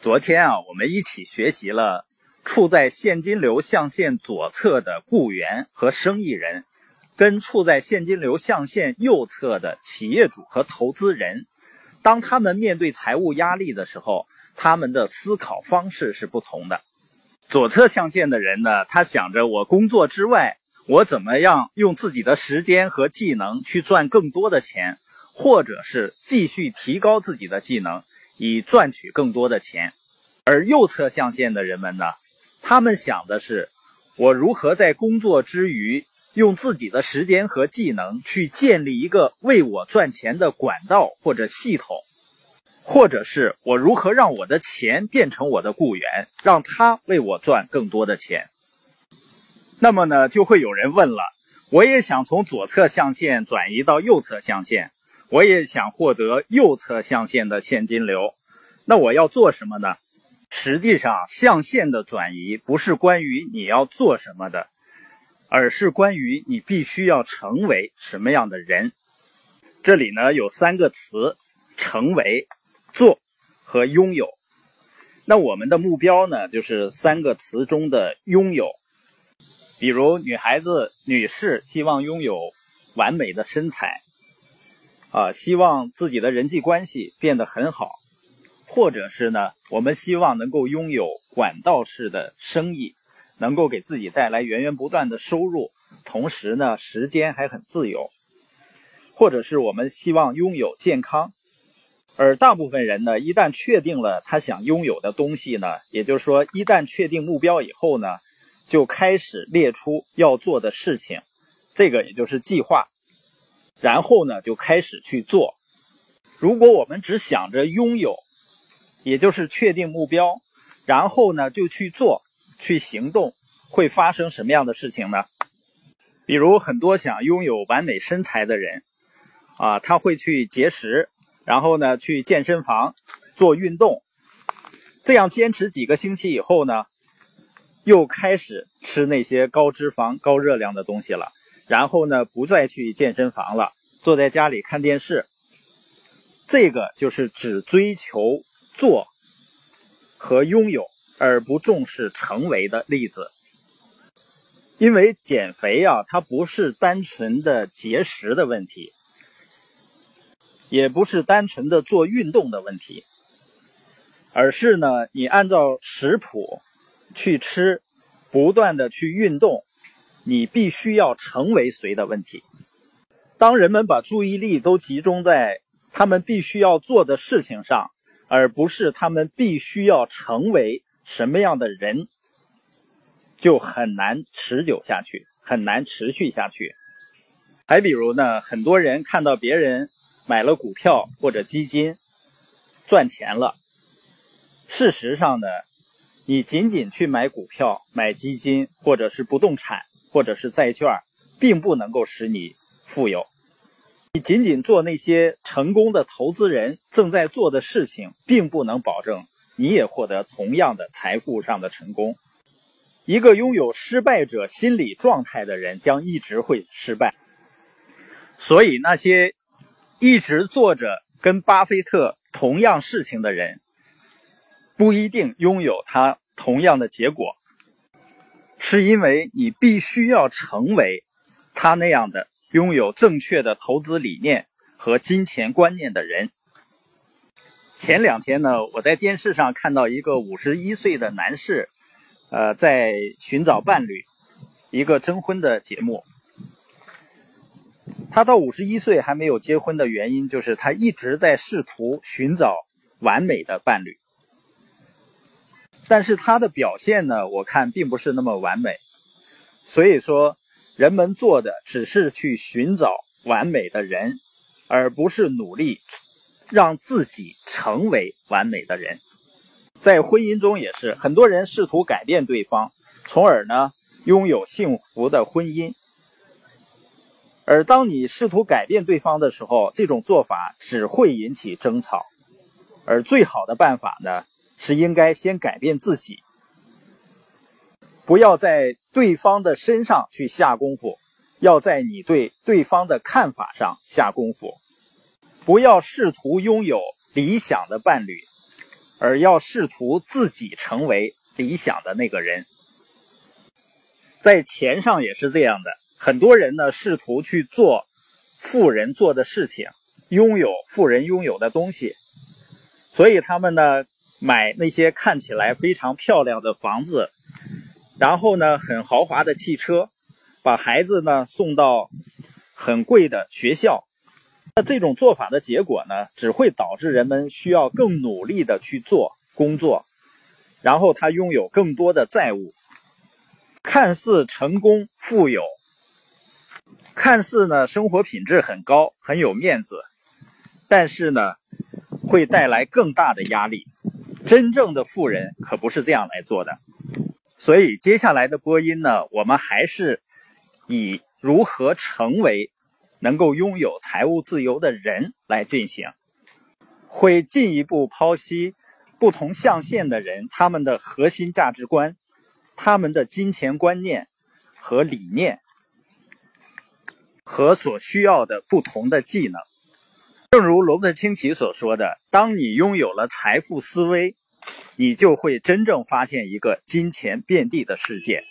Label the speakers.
Speaker 1: 昨天啊，我们一起学习了处在现金流象限左侧的雇员和生意人，跟处在现金流象限右侧的企业主和投资人，当他们面对财务压力的时候，他们的思考方式是不同的。左侧象限的人呢，他想着我工作之外，我怎么样用自己的时间和技能去赚更多的钱，或者是继续提高自己的技能。以赚取更多的钱，而右侧象限的人们呢？他们想的是，我如何在工作之余，用自己的时间和技能去建立一个为我赚钱的管道或者系统，或者是我如何让我的钱变成我的雇员，让他为我赚更多的钱。那么呢，就会有人问了：我也想从左侧象限转移到右侧象限。我也想获得右侧象限的现金流，那我要做什么呢？实际上，象限的转移不是关于你要做什么的，而是关于你必须要成为什么样的人。这里呢有三个词：成为、做和拥有。那我们的目标呢，就是三个词中的拥有。比如，女孩子、女士希望拥有完美的身材。啊，希望自己的人际关系变得很好，或者是呢，我们希望能够拥有管道式的生意，能够给自己带来源源不断的收入，同时呢，时间还很自由，或者是我们希望拥有健康。而大部分人呢，一旦确定了他想拥有的东西呢，也就是说，一旦确定目标以后呢，就开始列出要做的事情，这个也就是计划。然后呢，就开始去做。如果我们只想着拥有，也就是确定目标，然后呢就去做、去行动，会发生什么样的事情呢？比如很多想拥有完美身材的人，啊，他会去节食，然后呢去健身房做运动，这样坚持几个星期以后呢，又开始吃那些高脂肪、高热量的东西了。然后呢，不再去健身房了，坐在家里看电视。这个就是只追求做和拥有，而不重视成为的例子。因为减肥啊，它不是单纯的节食的问题，也不是单纯的做运动的问题，而是呢，你按照食谱去吃，不断的去运动。你必须要成为谁的问题？当人们把注意力都集中在他们必须要做的事情上，而不是他们必须要成为什么样的人，就很难持久下去，很难持续下去。还比如呢，很多人看到别人买了股票或者基金赚钱了，事实上呢，你仅仅去买股票、买基金或者是不动产。或者是债券，并不能够使你富有。你仅仅做那些成功的投资人正在做的事情，并不能保证你也获得同样的财富上的成功。一个拥有失败者心理状态的人，将一直会失败。所以，那些一直做着跟巴菲特同样事情的人，不一定拥有他同样的结果。是因为你必须要成为他那样的拥有正确的投资理念和金钱观念的人。前两天呢，我在电视上看到一个五十一岁的男士，呃，在寻找伴侣，一个征婚的节目。他到五十一岁还没有结婚的原因，就是他一直在试图寻找完美的伴侣。但是他的表现呢，我看并不是那么完美，所以说人们做的只是去寻找完美的人，而不是努力让自己成为完美的人。在婚姻中也是，很多人试图改变对方，从而呢拥有幸福的婚姻。而当你试图改变对方的时候，这种做法只会引起争吵，而最好的办法呢？是应该先改变自己，不要在对方的身上去下功夫，要在你对对方的看法上下功夫。不要试图拥有理想的伴侣，而要试图自己成为理想的那个人。在钱上也是这样的，很多人呢试图去做富人做的事情，拥有富人拥有的东西，所以他们呢买那些看起来非常漂亮的房子，然后呢很豪华的汽车，把孩子呢送到很贵的学校。那这种做法的结果呢，只会导致人们需要更努力的去做工作，然后他拥有更多的债务。看似成功富有，看似呢生活品质很高很有面子，但是呢会带来更大的压力。真正的富人可不是这样来做的。所以接下来的播音呢，我们还是以如何成为能够拥有财务自由的人来进行，会进一步剖析不同象限的人他们的核心价值观。他们的金钱观念和理念，和所需要的不同的技能，正如罗伯特清崎所说的：“当你拥有了财富思维，你就会真正发现一个金钱遍地的世界。”